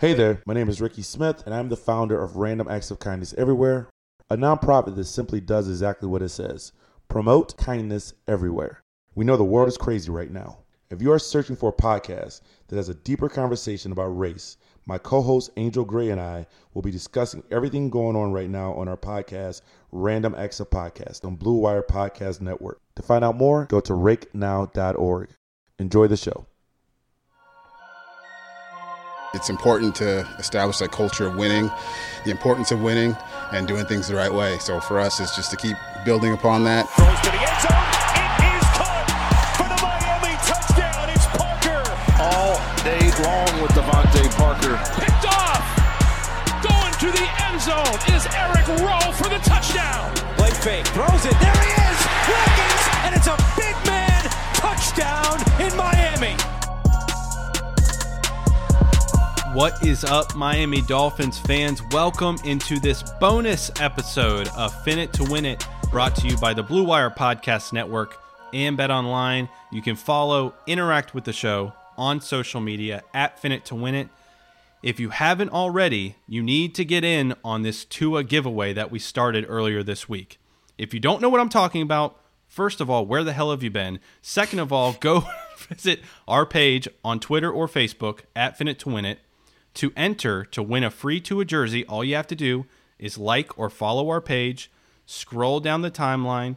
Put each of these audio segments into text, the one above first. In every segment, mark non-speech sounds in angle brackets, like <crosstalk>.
Hey there, my name is Ricky Smith, and I'm the founder of Random Acts of Kindness Everywhere, a nonprofit that simply does exactly what it says promote kindness everywhere. We know the world is crazy right now. If you are searching for a podcast that has a deeper conversation about race, my co host Angel Gray and I will be discussing everything going on right now on our podcast, Random Acts of Podcast, on Blue Wire Podcast Network. To find out more, go to rakenow.org. Enjoy the show. It's important to establish that culture of winning, the importance of winning, and doing things the right way. So for us, it's just to keep building upon that. Throws to the end zone. It is caught for the Miami touchdown. It's Parker. all day long with DeVante Parker. Picked off. Going to the end zone is Eric Rowe for the touchdown. Play fake, throws it. There he is. Wiggins, and it's a What is up, Miami Dolphins fans? Welcome into this bonus episode of Fin It to Win It, brought to you by the Blue Wire Podcast Network and Bet Online. You can follow, interact with the show on social media at Fin It to Win It. If you haven't already, you need to get in on this Tua giveaway that we started earlier this week. If you don't know what I'm talking about, first of all, where the hell have you been? Second of all, <laughs> go <laughs> visit our page on Twitter or Facebook at Fin It to Win It. To enter to win a free Tua jersey, all you have to do is like or follow our page, scroll down the timeline,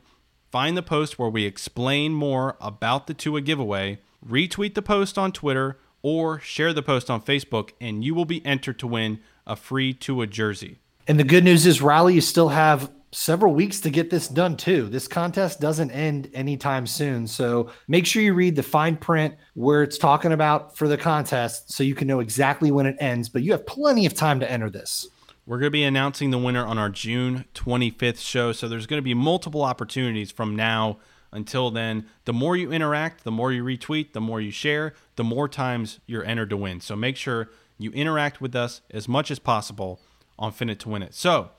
find the post where we explain more about the Tua giveaway, retweet the post on Twitter, or share the post on Facebook, and you will be entered to win a free Tua jersey. And the good news is, Riley, you still have several weeks to get this done too. This contest doesn't end anytime soon. So make sure you read the fine print where it's talking about for the contest so you can know exactly when it ends. But you have plenty of time to enter this. We're going to be announcing the winner on our June 25th show. So there's going to be multiple opportunities from now until then. The more you interact, the more you retweet, the more you share, the more times you're entered to win. So make sure you interact with us as much as possible on Fin It to Win It. So,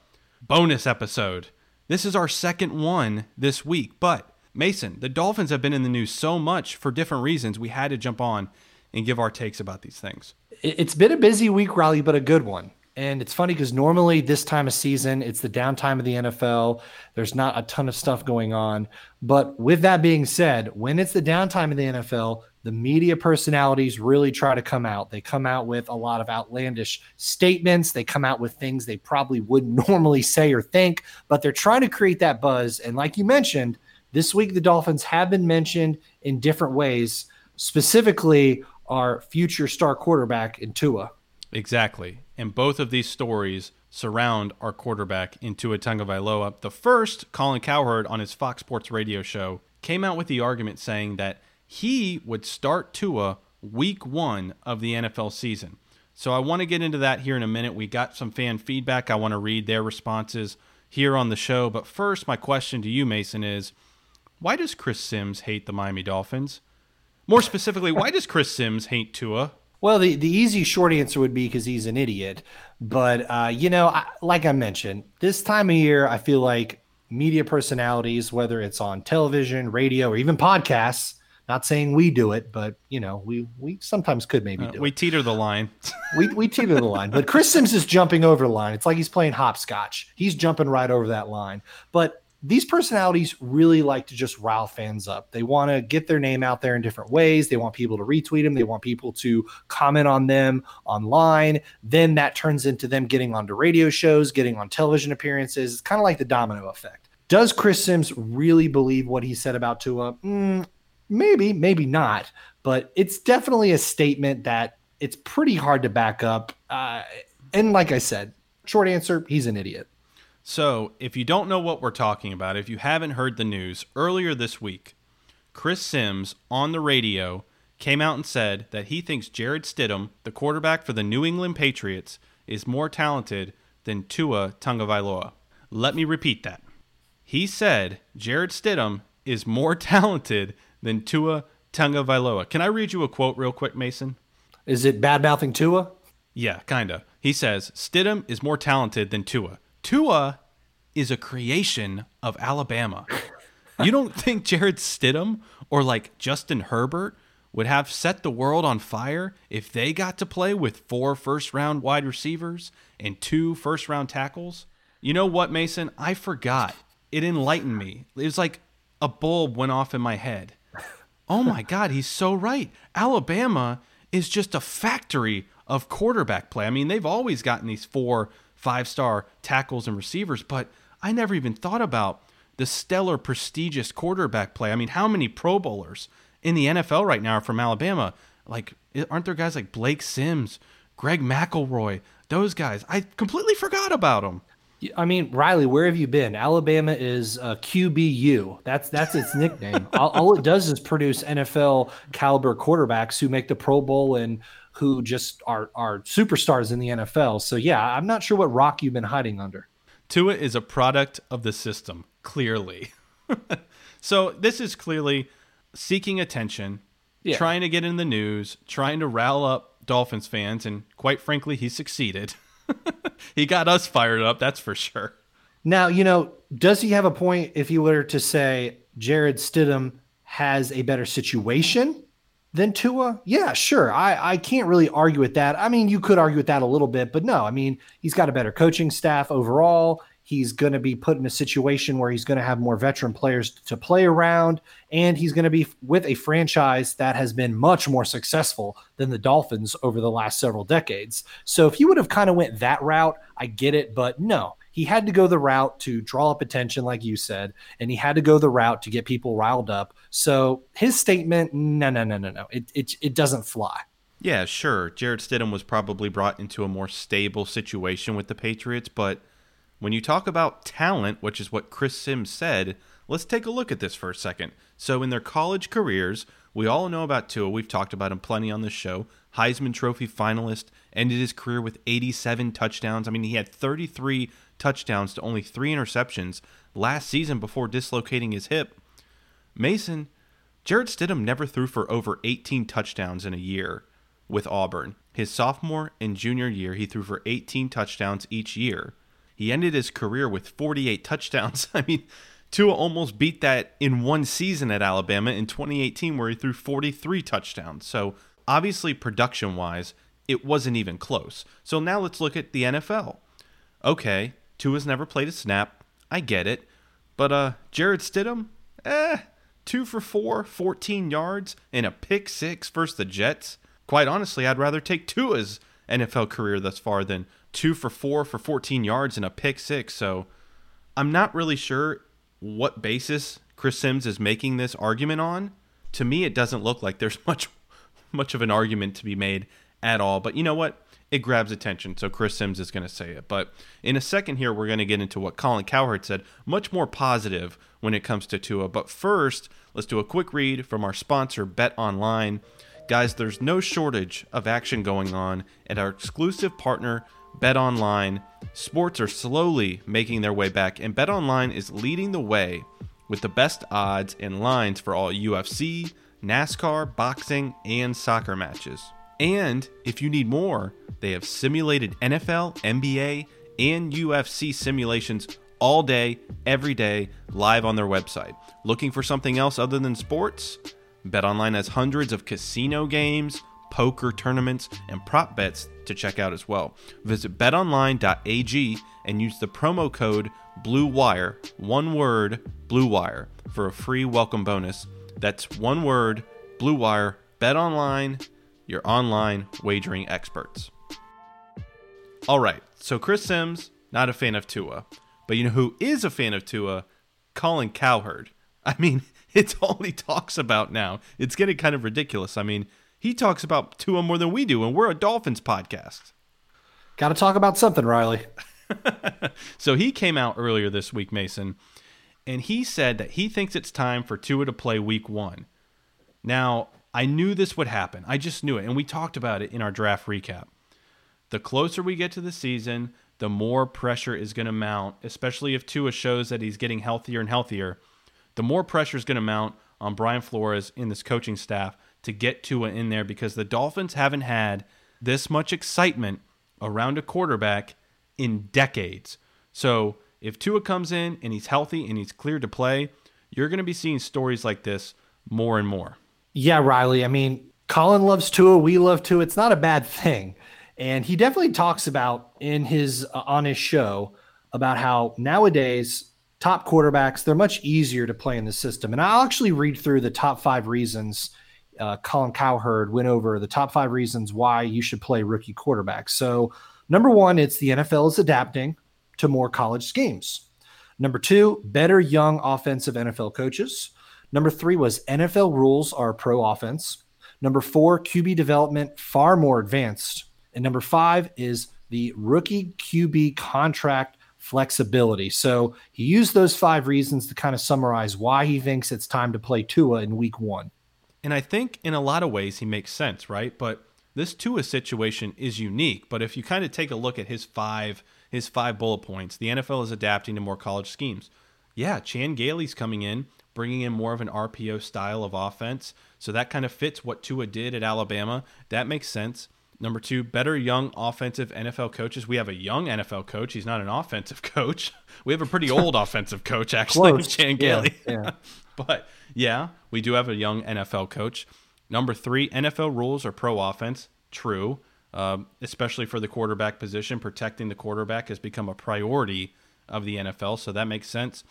bonus episode. This is our second one this week. But, Mason, the Dolphins have been in the news so much for different reasons. We had to jump on and give our takes about these things. It- It's been a busy week, Riley, but a good one. And it's funny because normally this time of season, it's the downtime of the NFL. There's not a ton of stuff going on. But with that being said, when it's the downtime of the NFL, the media personalities really try to come out. They come out with a lot of outlandish statements. They come out with things they probably wouldn't <laughs> normally say or think, but they're trying to create that buzz. And like you mentioned, this week the Dolphins have been mentioned in different ways, specifically our future star quarterback in Tua. Exactly. And both of these stories surround our quarterback in Tua Tagovailoa. The first, Colin Cowherd on his Fox Sports radio show, came out with the argument saying that he would start Tua week one of the NFL season. So I want to get into that here in a minute. We got some fan feedback. I want to read their responses here on the show. But first, my question to you, Mason, is why does Chris Simms hate the Miami Dolphins? More specifically, why does Chris Simms hate Tua? Well, the, the easy short answer would be because he's an idiot. But, uh, you know, I, like I mentioned, this time of year, I feel like media personalities, whether it's on television, radio, or even podcasts, not saying we do it, but, you know, we, we sometimes could maybe Uh, do we it. teeter the line. <laughs> We, we teeter the line. But Chris Simms is jumping over the line. It's like he's playing hopscotch. He's jumping right over that line. But these personalities really like to just rile fans up. They want to get their name out there in different ways. They want people to retweet them. They want people to comment on them online. Then that turns into them getting onto radio shows, getting on television appearances. It's kind of like the domino effect. Does Chris Simms really believe what he said about Tua? Mm, maybe, maybe not. But it's definitely a statement that it's pretty hard to back up. Uh, and like I said, short answer, he's an idiot. So, if you don't know what we're talking about, if you haven't heard the news, earlier this week, Chris Simms on the radio came out and said that he thinks Jarrett Stidham, the quarterback for the New England Patriots, is more talented than Tua Tagovailoa. Let me repeat that. He said Jarrett Stidham is more <laughs> talented than Tua Tagovailoa. Can I read you a quote real quick, Mason? Is it bad mouthing Tua? Yeah, kinda. He says Stidham is more talented than Tua. Tua is a creation of Alabama. you don't <laughs> think Jarrett Stidham or like Justin Herbert would have set the world on fire if they got to play with four first round wide receivers and two first round tackles? You know what, Mason? I forgot. It enlightened me. It was like a bulb went off in my head. Oh my <laughs> God, he's so right. Alabama is just a factory of quarterback play. I mean, they've always gotten these four five star tackles and receivers, but I never even thought about the stellar, prestigious quarterback play. I mean, how many Pro Bowlers in the NFL right now are from Alabama? Like, aren't there guys like Blake Sims, Greg McElroy, those guys? I completely forgot about them. I mean, Riley, where have you been? Alabama is uh, QBU. That's that's its nickname. <laughs> all, all, it does is produce NFL caliber quarterbacks who make the Pro Bowl and who just are are superstars in the NFL. So yeah, I'm not sure what rock you've been hiding under. Tua is a product of the system, clearly. <laughs> so this is clearly seeking attention, yeah. trying to get in the news, trying to rile up Dolphins fans, and quite frankly, he succeeded. <laughs> he got us fired up, that's for sure. Now, you know, does he have a point if you were to say Jarrett Stidham has a better situation than Tua? Yeah, sure. I, I can't really argue with that. I mean, you could argue with that a little bit, but no, I mean, he's got a better coaching staff overall. He's going to be put in a situation where he's going to have more veteran players to play around, and he's going to be with a franchise that has been much more successful than the Dolphins over the last several decades. So if you would have kind of went that route, I get it, but no, he had to go the route to draw up attention, like you said, and he had to go the route to get people riled up. So his statement, no, no, no, no, no, it it, it doesn't fly. Yeah, sure. Jarrett Stidham was probably brought into a more stable situation with the Patriots, but when you talk about talent, which is what Chris Simms said, let's take a look at this for a second. So, in their college careers, we all know about Tua. We've talked about him plenty on this show. Heisman Trophy finalist, ended his career with 87 touchdowns. I mean, he had 33 touchdowns to only three interceptions last season before dislocating his hip. Mason, Jarrett Stidham never threw for over 18 touchdowns in a year with Auburn. His sophomore and junior year, he threw for 18 touchdowns each year. He ended his career with 48 <laughs> touchdowns. I mean, Tua almost beat that in one season at Alabama in 2018, where he threw 43 touchdowns. So, obviously, production wise, it wasn't even close. So, now let's look at the NFL. Okay, Tua's never played a snap. I get it. But uh, Jarrett Stidham, eh, two for four, 14 yards, and a pick six versus the Jets. Quite honestly, I'd rather take Tua's NFL career thus far than two for four for 14 yards and a pick six. So I'm not really sure what basis Chris Simms is making this argument on. To me, it doesn't look like there's <laughs> much much of an argument to be made at all. But you know what? It grabs attention, so Chris Simms is going to say it. But in a second here, we're going to get into what Colin Cowherd said, much more positive when it comes to Tua. But first, let's do a quick read from our sponsor, Bet Online. Guys, there's no shortage of action going on at our exclusive partner, Bet Online. Sports are slowly making their way back, and Bet Online is leading the way with the best odds and lines for all UFC, NASCAR, boxing, and soccer matches. And if you need more, they have simulated NFL, NBA, and UFC simulations all day, every day, live on their website. Looking for something else other than sports? BetOnline has hundreds of casino games poker tournaments, and prop bets to check out as well. Visit betonline.ag and use the promo code BLUEWIRE, one word, BLUEWIRE, for a free welcome bonus. That's one word, BLUEWIRE. BetOnline, your online wagering experts. All right, so Chris Simms, not a fan of Tua. But you know who is a fan of Tua? Colin Cowherd. <laughs> I mean, it's all he talks about now. It's getting kind of ridiculous. I mean, he talks about Tua more than we do, and we're a Dolphins podcast. Got to talk about something, Riley. <laughs> so he came out earlier this week, Mason, and he said that he thinks it's time for Tua to play week one. Now, I knew this would happen. I just knew it, and we talked about it in our draft recap. The closer we get to the season, the more pressure is going to mount, especially if Tua shows that he's getting healthier and healthier. The more pressure is going to mount on Brian Flores in this coaching staff to get Tua in there because the Dolphins haven't had this much excitement around a quarterback in decades. So if Tua comes in and he's healthy and he's cleared to play, you're going to be seeing stories like this more and more. Yeah, Riley. I mean, Colin loves Tua. We love Tua. It's not a bad thing. And he definitely talks about in his uh, on his show about how nowadays top quarterbacks they're much easier to play in the system. And I'll actually read through the top five reasons. Uh, Colin Cowherd went over the top five reasons why you should play rookie quarterbacks. So number one, it's the NFL is adapting to more college schemes. Number two, better young offensive NFL coaches. Number three was NFL rules are pro offense. Number four, QB development far more advanced. And number five is the rookie QB contract flexibility. So he used those five reasons to kind of summarize why he thinks it's time to play Tua in week one. And I think in a lot of ways he makes sense, right? But this Tua situation is unique. But if you kind of take a look at his five his five bullet points, the NFL is adapting to more college schemes. Yeah, Chan Gailey's coming in, bringing in more of an RPO style of offense. So that kind of fits what Tua did at Alabama. That makes sense. Number two, better young offensive NFL coaches. We have a young NFL coach. He's not an offensive <laughs> coach. We have a pretty old <laughs> offensive coach, actually, Chan <laughs> Gailey. Yeah, yeah. but yeah, we do have a young NFL coach. Number three, NFL rules are pro offense. True. Um, especially for the quarterback position, protecting the quarterback has become a priority of the NFL. So that makes sense.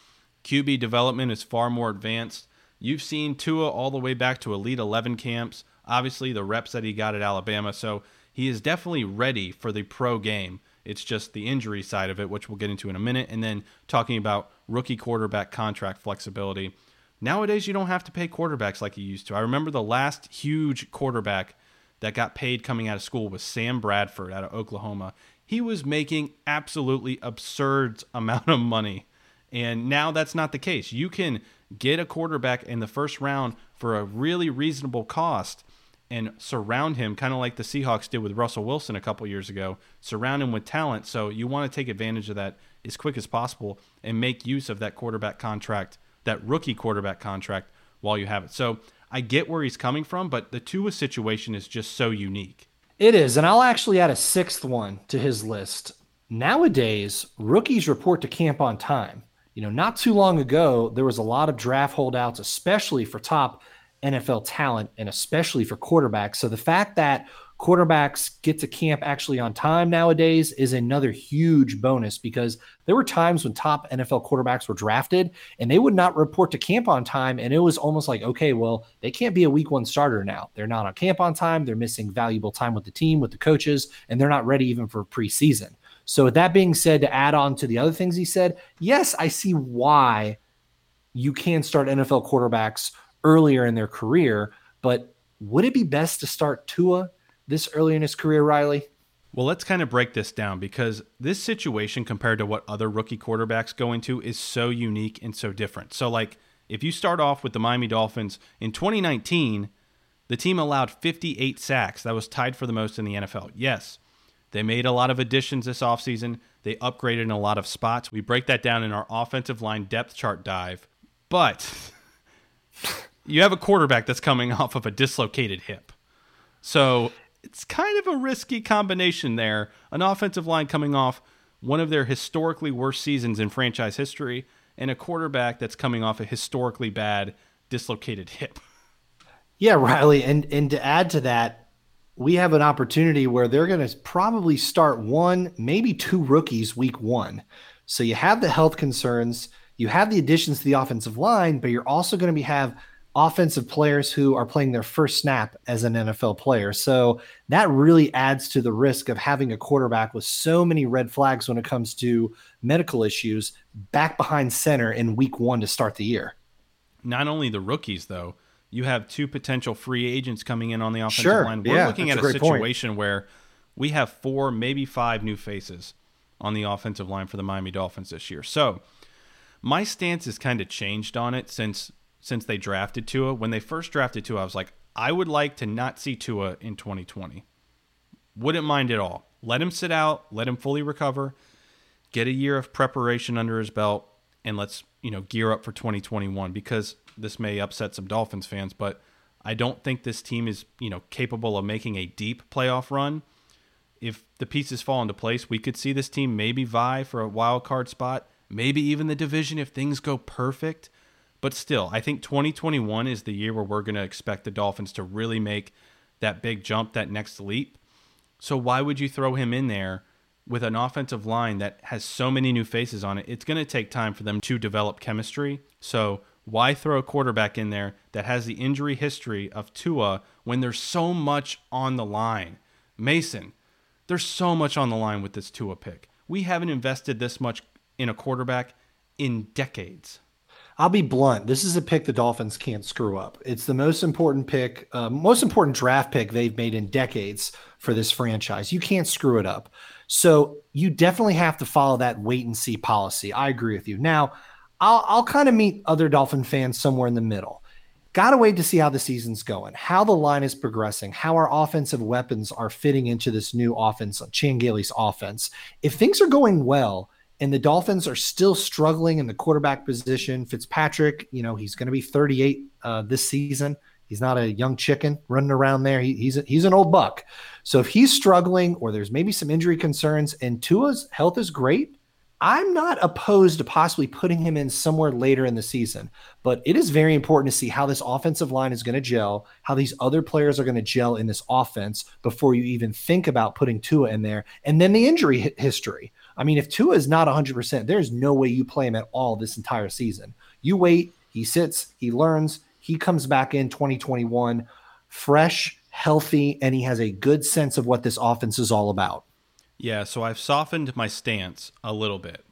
QB development is far more advanced. You've seen Tua all the way back to Elite 11 camps, obviously, the reps that he got at Alabama. So he is definitely ready for the pro game. It's just the injury side of it, which we'll get into in a minute. And then talking about rookie quarterback contract flexibility. Nowadays, you don't have to pay quarterbacks like you used to. I remember the last huge quarterback that got paid coming out of school was Sam Bradford out of Oklahoma. He was making absolutely absurd <laughs> amount of money. And now that's not the case. You can get a quarterback in the first round for a really reasonable cost and surround him, kind of like the Seahawks did with Russell Wilson a couple years ago. Surround him with talent. So you want to take advantage of that as quick as possible and make use of that quarterback contract, that rookie quarterback contract, while you have it. So I get where he's coming from, but the Tua situation is just so unique. It is. And I'll actually add a sixth one to his list. Nowadays, rookies report to camp on time. You know, not too long ago, there was a lot of draft holdouts, especially for top NFL talent and especially for quarterbacks. So the fact that quarterbacks get to camp actually on time nowadays is another huge bonus because there were times when top NFL quarterbacks were drafted and they would not report to camp on time. And it was almost like, okay, well, they can't be a week one starter now. They're not on camp on time. They're missing valuable time with the team, with the coaches, and they're not ready even for preseason. So, with that being said, to add on to the other things he said, yes, I see why you can start NFL quarterbacks earlier in their career. But would it be best to start Tua this early in his career, Riley? Well, let's kind of break this down because this situation compared to what other rookie quarterbacks go into is so unique and so different. So, like, if you start off with the Miami Dolphins in 2019, the team allowed 58 sacks. That was tied for the most in the NFL. Yes, they made a lot of additions this offseason. They upgraded in a lot of spots. We break that down in our offensive line depth chart dive. But <laughs> you have a quarterback that's coming <laughs> off of a dislocated hip. So it's kind of a risky combination there. An offensive line coming off one of their historically worst seasons in franchise history, and a quarterback that's coming off a historically bad dislocated hip. Yeah, Riley, and and to add to that, we have an opportunity where they're going to probably start one, maybe two rookies week one. So you have the health concerns, you have the additions to the offensive line, but you're also going to be have offensive players who are playing their first snap as an NFL player. So that really adds to the risk of having a quarterback with so many red flags when it comes to medical issues back behind center in week one to start the year. Not only the rookies, though, you have two potential free agents coming in on the offensive sure. line. We're yeah, looking at a, a situation point. where we have four, maybe five new faces on the offensive line for the Miami Dolphins this year. So my stance has kind of changed on it since since they drafted Tua. When they first drafted Tua, I was like, I would like to not see Tua in 2020. Wouldn't mind at all. Let him sit out, let him fully recover, get a year of preparation under his belt, and let's, you know, gear up for 2021 because this may upset some Dolphins fans, but I don't think this team is, you know, capable of making a deep playoff run. If the pieces fall into place, we could see this team maybe vie for a wild card spot, maybe even the division if things go perfect But still, I think 2021 is the year where we're going to expect the Dolphins to really make that big jump, that next leap. So why would you throw him in there with an offensive line that has so many new faces on it? It's going to take time for them to develop chemistry. So why throw a quarterback in there that has the injury history of Tua when there's so much on the line? Mason, there's so much on the line with this Tua pick. We haven't invested this much in a quarterback in decades. I'll be blunt. This is a pick the Dolphins can't screw up. It's the most important pick, uh, most important draft pick they've made in decades for this franchise. You can't screw it up. So you definitely have to follow that wait and see policy. I agree with you. Now, I'll, I'll kind of meet other Dolphin fans somewhere in the middle. Got to wait to see how the season's going, how the line is progressing, how our offensive weapons are fitting into this new offense, Chan Gailey's offense. If things are going well, and the Dolphins are still struggling in the quarterback position. Fitzpatrick, you know, he's going to be 38 uh, this season. He's not a young chicken running around there. He, he's a, he's an old buck. So if he's struggling, or there's maybe some injury concerns, and Tua's health is great, I'm not opposed to possibly putting him in somewhere later in the season, but it is very important to see how this offensive line is going to gel, how these other players are going to gel in this offense before you even think about putting Tua in there. And then the injury history. I mean, if Tua is not 100%, there's no way you play him at all this entire season. You wait, he sits, he learns, he comes back in 2021 fresh, healthy, and he has a good sense of what this offense is all about. Yeah, so I've softened my stance a little bit.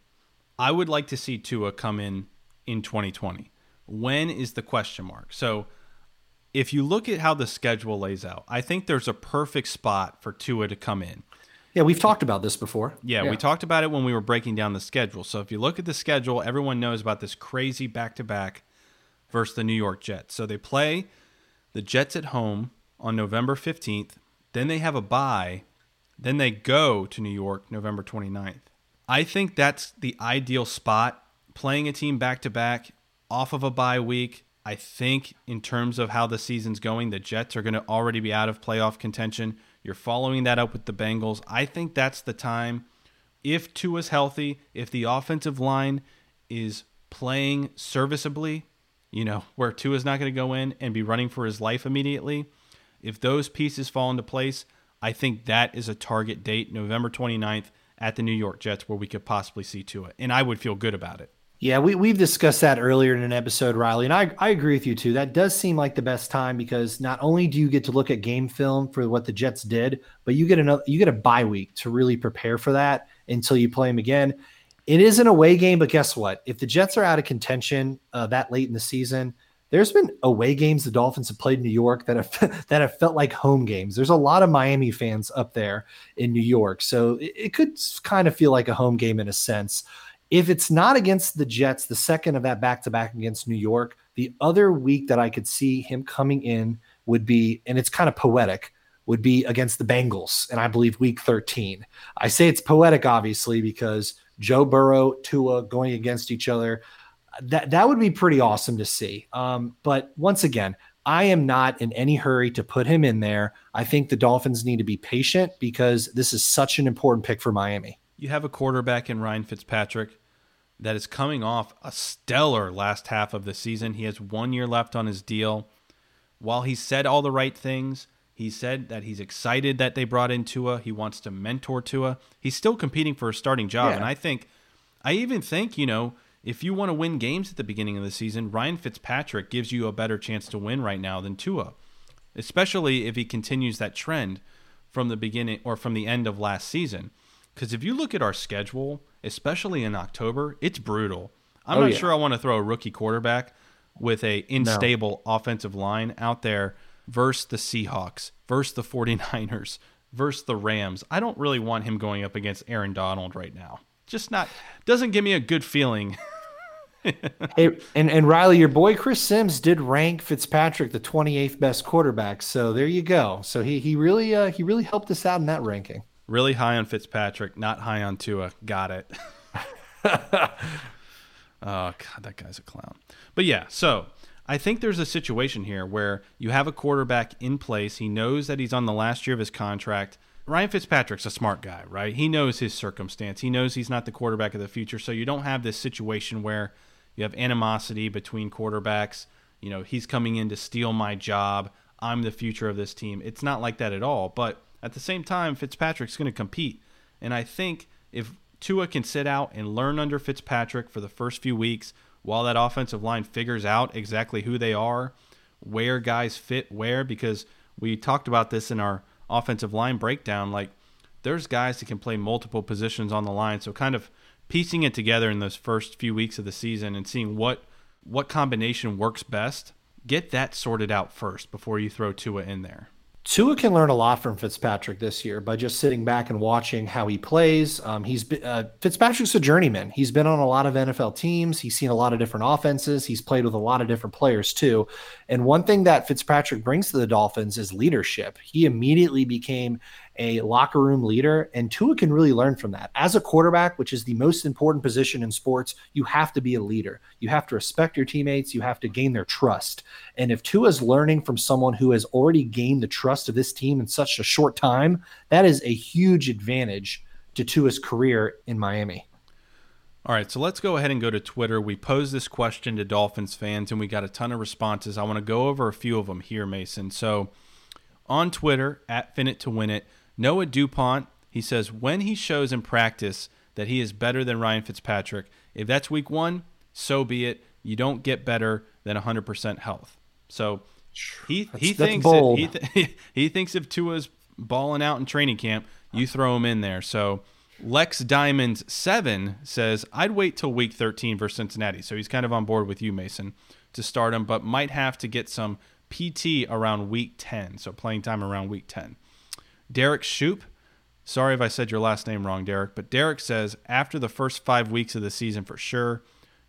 I would like to see Tua come in in 2020. When is the question mark? So if you look at how the schedule lays out, I think there's a perfect spot for Tua to come in. Yeah, we've talked about this before. Yeah, yeah, we talked about it when we were breaking down the schedule. So if you look at the schedule, everyone knows about this crazy back to back versus the New York Jets. So they play the Jets at home on November 15th. Then they have a bye then they go to New York November 29th. I think that's the ideal spot. Playing a team back to back off of a bye week. I think, in terms of how the season's going, the Jets are going to already be out of playoff contention. You're following that up with the Bengals. I think that's the time. If Tua's healthy, if the offensive line is playing serviceably, you know, where Tua's not going to go in and be running for his life immediately, if those pieces fall into place, I think that is a target date, November 29th at the New York Jets, where we could possibly see Tua. And I would feel good about it. Yeah, we, we've discussed that earlier in an episode, Riley. And I, I agree with you too. That does seem like the best time because not only do you get to look at game film for what the Jets did, but you get another you get a bye week to really prepare for that until you play them again. It is an away game, but guess what? If the Jets are out of contention uh, that late in the season, there's been away games the Dolphins have played in New York that have <laughs> that have felt like home games. There's a lot of Miami fans up there in New York, so it, it could kind of feel like a home game in a sense. If it's not against the Jets, the second of that back to back against New York, the other week that I could see him coming in would be, and it's kind of poetic, would be against the Bengals, and I believe week 13. I say it's poetic, obviously, because Joe Burrow, Tua going against each other that that would be pretty awesome to see. Um, but once again, I am not in any hurry to put him in there. I think the Dolphins need to be patient because this is such an important pick for Miami. You have a quarterback in Ryan Fitzpatrick that is coming off a stellar last half of the season. He has one year left on his deal. While he said all the right things, he said that he's excited that they brought in Tua. He wants to mentor Tua. He's still competing for a starting job. Yeah. And I think, I even think, you know, if you want to win games at the beginning of the season, Ryan Fitzpatrick gives you a better chance to win right now than Tua, especially if he continues that trend from the beginning or from the end of last season. Because if you look at our schedule, especially in October, it's brutal. I'm oh, not yeah. sure I want to throw a rookie quarterback with a unstable no. offensive line out there versus the Seahawks, versus the 49ers, versus the Rams. I don't really want him going up against Aaron Donald right now just not doesn't give me a good feeling. <laughs> hey, and, and Riley, your boy Chris Simms did rank Fitzpatrick the 28th best quarterback. So there you go. So he he really uh, he really helped us out in that ranking. Really high on Fitzpatrick, not high on Tua. Got it. <laughs> oh god, that guy's a clown. But yeah, so I think there's a situation here where you have a quarterback in place. He knows that he's on the last year of his contract. Ryan Fitzpatrick's a smart guy, right? He knows his circumstance. He knows he's not the quarterback of the future. So you don't have this situation where you have animosity between quarterbacks. You know, he's coming in to steal my job. I'm the future of this team. It's not like that at all. But at the same time, Fitzpatrick's going to compete. And I think if Tua can sit out and learn under Fitzpatrick for the first few weeks while that offensive line figures out exactly who they are, where guys fit where, because we talked about this in our offensive line breakdown. Like, there's guys that can play multiple positions on the line. So, kind of piecing it together in those first few weeks of the season and seeing what what combination works best, get that sorted out first before you throw Tua in there. Tua can learn a lot from Fitzpatrick this year by just sitting back and watching how he plays. Um, he's been, uh, Fitzpatrick's a journeyman. He's been on a lot of NFL teams. He's seen a lot of different offenses. He's played with a lot of different players too. And one thing that Fitzpatrick brings to the Dolphins is leadership. He immediately became a locker room leader, and Tua can really learn from that. As a quarterback, which is the most important position in sports, you have to be a leader. You have to respect your teammates. You have to gain their trust. And if Tua is learning from someone who has already gained the trust of this team in such a short time, that is a huge advantage to Tua's career in Miami. All right, so let's go ahead and go to Twitter. We posed this question to Dolphins fans, and we got a ton of responses. I want to go over a few of them here, Mason. So on Twitter, at Fin It to Win It, Noah DuPont, he says, when he shows in practice that he is better than Ryan Fitzpatrick, if that's week one, so be it. You don't get better than 100% health. So he, That's- he that's thinks he, th- <laughs> he thinks if Tua's balling out in training camp, you throw him in there. So Lex Diamonds seven says I'd wait till week 13 versus Cincinnati. So he's kind of on board with you, Mason, to start him, but might have to get some PT around week 10. So playing time around week 10. Derek Shoop. Sorry if I said your last name wrong, Derek, but Derek says after the first five weeks of the season for sure,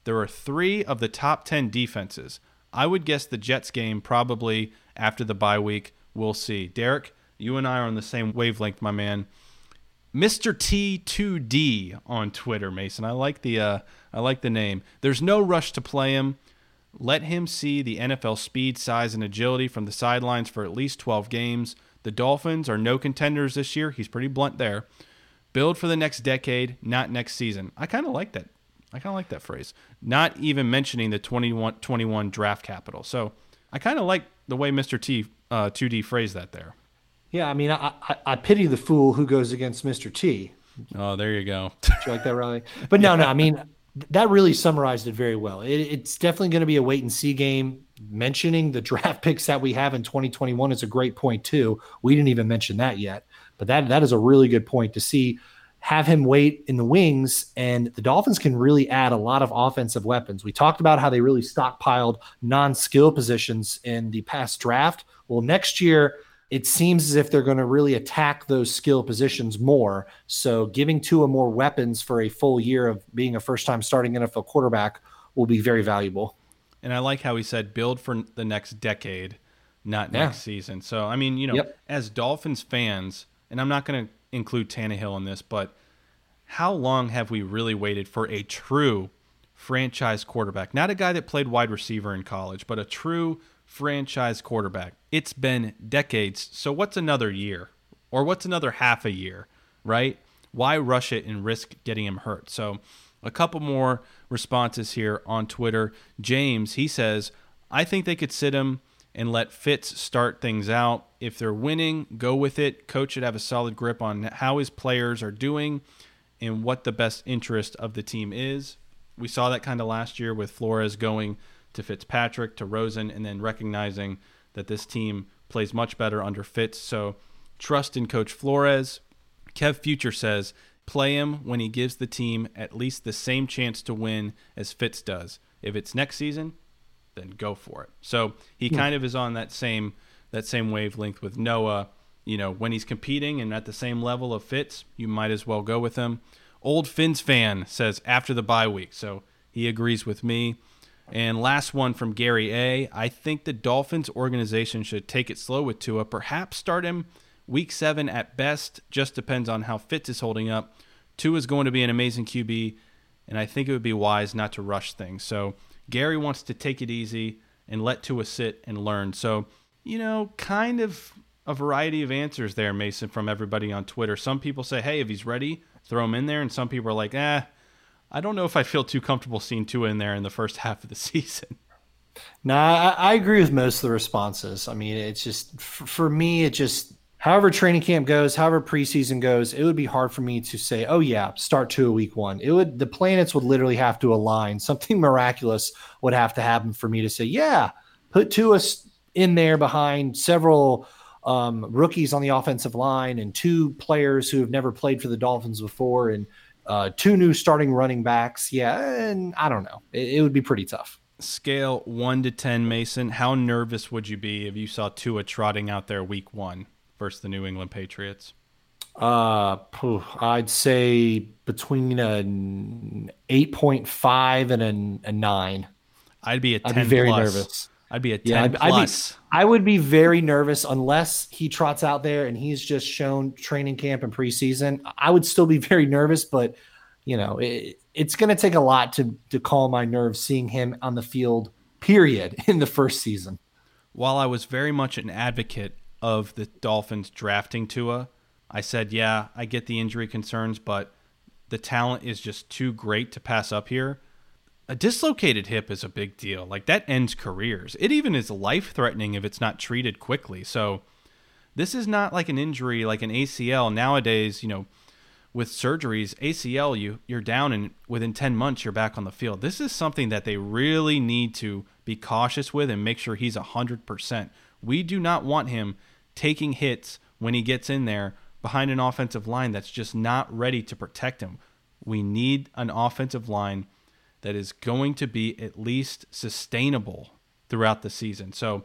there are three of the top 10 defenses. I would guess the Jets game probably after the bye week. We'll see. Derek, you and I are on the same wavelength, my man. Mr. T2D on Twitter, Mason. I like the uh, I like the name. There's no rush to play him. Let him see the NFL speed, size, and agility from the sidelines for at least 12 games. The Dolphins are no contenders this year. He's pretty blunt there. Build for the next decade, not next season. I kind of like that. I kind of like that phrase. Not even mentioning the 21, 21 draft capital. So I kind of like the way Mr. T uh, 2D phrased that there. Yeah, I mean, I, I, I pity the fool who goes against Mr. T. Oh, there you go. <laughs> Do you like that, Riley? But no, no, I mean, that really summarized it very well. It, it's definitely going to be a wait and see game. Mentioning the <laughs> draft picks that we have in 2021 is a great point too. We didn't even mention that yet, but that that is a really good point to see. Have him wait in the wings, and the Dolphins can really add a lot of offensive weapons. We talked about how they really stockpiled non-skill positions in the past draft. Well, next year it seems as if they're going to really attack those skill positions more. So giving Tua more weapons for a full year of being a first time starting NFL quarterback will be very valuable. And I like how he said build for the next decade, not Yeah. next season. So, I mean, you know, Yep. as Dolphins fans, and I'm not going to include Tannehill in this, but how long have we really waited for a true franchise quarterback? Not a guy that played wide receiver in college, but a true franchise quarterback. It's been decades. So, what's another year? Or what's another half a year, right? Why rush it and risk getting him hurt? So, a couple more responses here on Twitter. James, he says, I think they could sit him and let Fitz start things out. If they're winning, go with it. Coach should have a solid grip on how his players are doing and what the best interest of the team is. We saw that kind of last year with Flores going to Fitzpatrick, to Rosen, and then recognizing that this team plays much better under Fitz. So trust in Coach Flores. Kev Future says, play him when he gives the team at least the same chance to win as Fitz does. If it's next season, then go for it. So he kind of is on that same that same wavelength with Noah. You know, when he's competing and at the same level of Fitz, you might as well go with him. Old Finns fan says after the bye week, so he agrees with me. And last one from Gary A. I think the Dolphins organization should take it slow with Tua. Perhaps start him week seven at best. Just depends on how Fitz is holding up. Tua is going to be an amazing QB, and I think it would be wise not to rush things. So Gary wants to take it easy and let Tua sit and learn. So, you know, kind of a variety of answers there, Mason, from everybody on Twitter. Some people say, hey, if he's ready, throw him in there. And some people are like, eh, I don't know if I feel too comfortable seeing Tua in there in the first <laughs> half of the season. No, I, I agree with most of the responses. I mean, it's just f- for me, it just however training camp goes, however preseason goes, it would be hard for me to say, oh yeah, start Tua week one. It would the planets would literally have to align. <laughs> Something miraculous would have to happen for me to say, yeah, put Tua in there behind several um, rookies on the offensive line and two players who have never played for the Dolphins before and uh, two new starting running backs. Yeah, and I don't know. It, it would be pretty tough scale one to ten, Mason, how nervous would you be if you saw Tua trotting out there week one versus the New England Patriots? Uh, I'd say between an eight point five and a, a, nine. I'd be a ten. I'd be very plus. nervous. I'd be a ten yeah, I'd, plus. I'd be, I would be very nervous unless he trots out there and he's just shown training camp and preseason. I would still be <laughs> very nervous, but you know, it, it's going to take a lot to to calm my nerves seeing him on the field. Period <laughs> in the first season. While I was very much an advocate of the Dolphins drafting Tua, I said, yeah, I get the injury concerns, but the talent is just too great to pass up here. A dislocated hip is a big deal. Like that ends careers. It even is life threatening if it's not treated quickly. So this is not like an injury like an ACL. Nowadays, you know, with surgeries, ACL, you you're down and within 10 months you're back on the field. This is something that they really need to be cautious with and make sure he's 100%. We do not want him taking hits when he gets in there behind an offensive line that's just not ready to protect him. We need an offensive line that is going to be at least sustainable throughout the season. So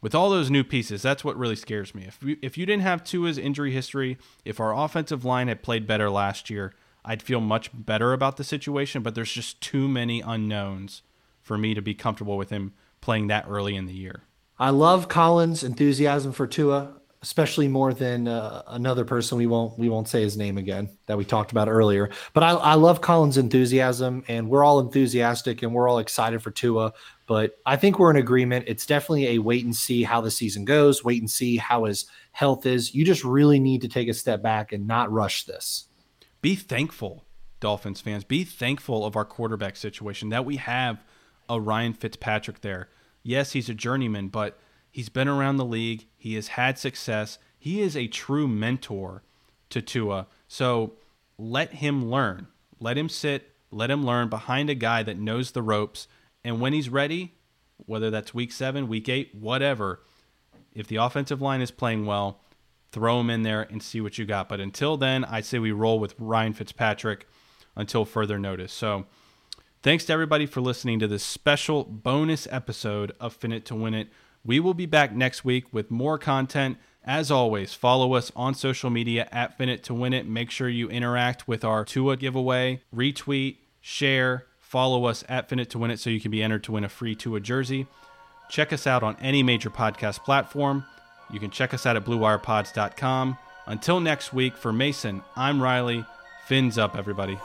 with all those new pieces, that's what really scares me. If we, if you didn't have Tua's injury history, if our offensive line had played better last year, I'd feel much better about the situation. But there's just too many unknowns for me to be comfortable with him playing that early in the year. I love Colin's enthusiasm for Tua especially more than uh, another person we won't we won't say his name again that we talked about earlier. But I, I love Colin's enthusiasm, and we're all enthusiastic and we're all excited for Tua. But I think we're in agreement. It's definitely a wait and see how the season goes. Wait and see how his health is. You just really need to take a step back and not rush this. Be thankful, Dolphins fans. Be thankful of our quarterback situation that we have a Ryan Fitzpatrick there. Yes, he's a journeyman, but He's been around the league. He has had success. He is a true mentor to Tua. So let him learn. Let him sit. Let him learn behind a guy that knows the ropes. And when he's ready, whether that's week seven, week eight, whatever, if the offensive line is playing well, throw him in there and see what you got. But until then, I'd say we roll with Ryan Fitzpatrick until further notice. So thanks to everybody for listening to this special bonus episode of Fin It to Win It. We will be back next week with more content. As always, follow us on social media at Fin It to Win It. Make sure you interact with our Tua giveaway, retweet, share, follow us at Fin It to Win It so you can be entered to win a free Tua jersey. Check us out on any major podcast platform. You can check us out at BlueWirePods.com. Until next week, for Mason, I'm Riley. Fins up, everybody.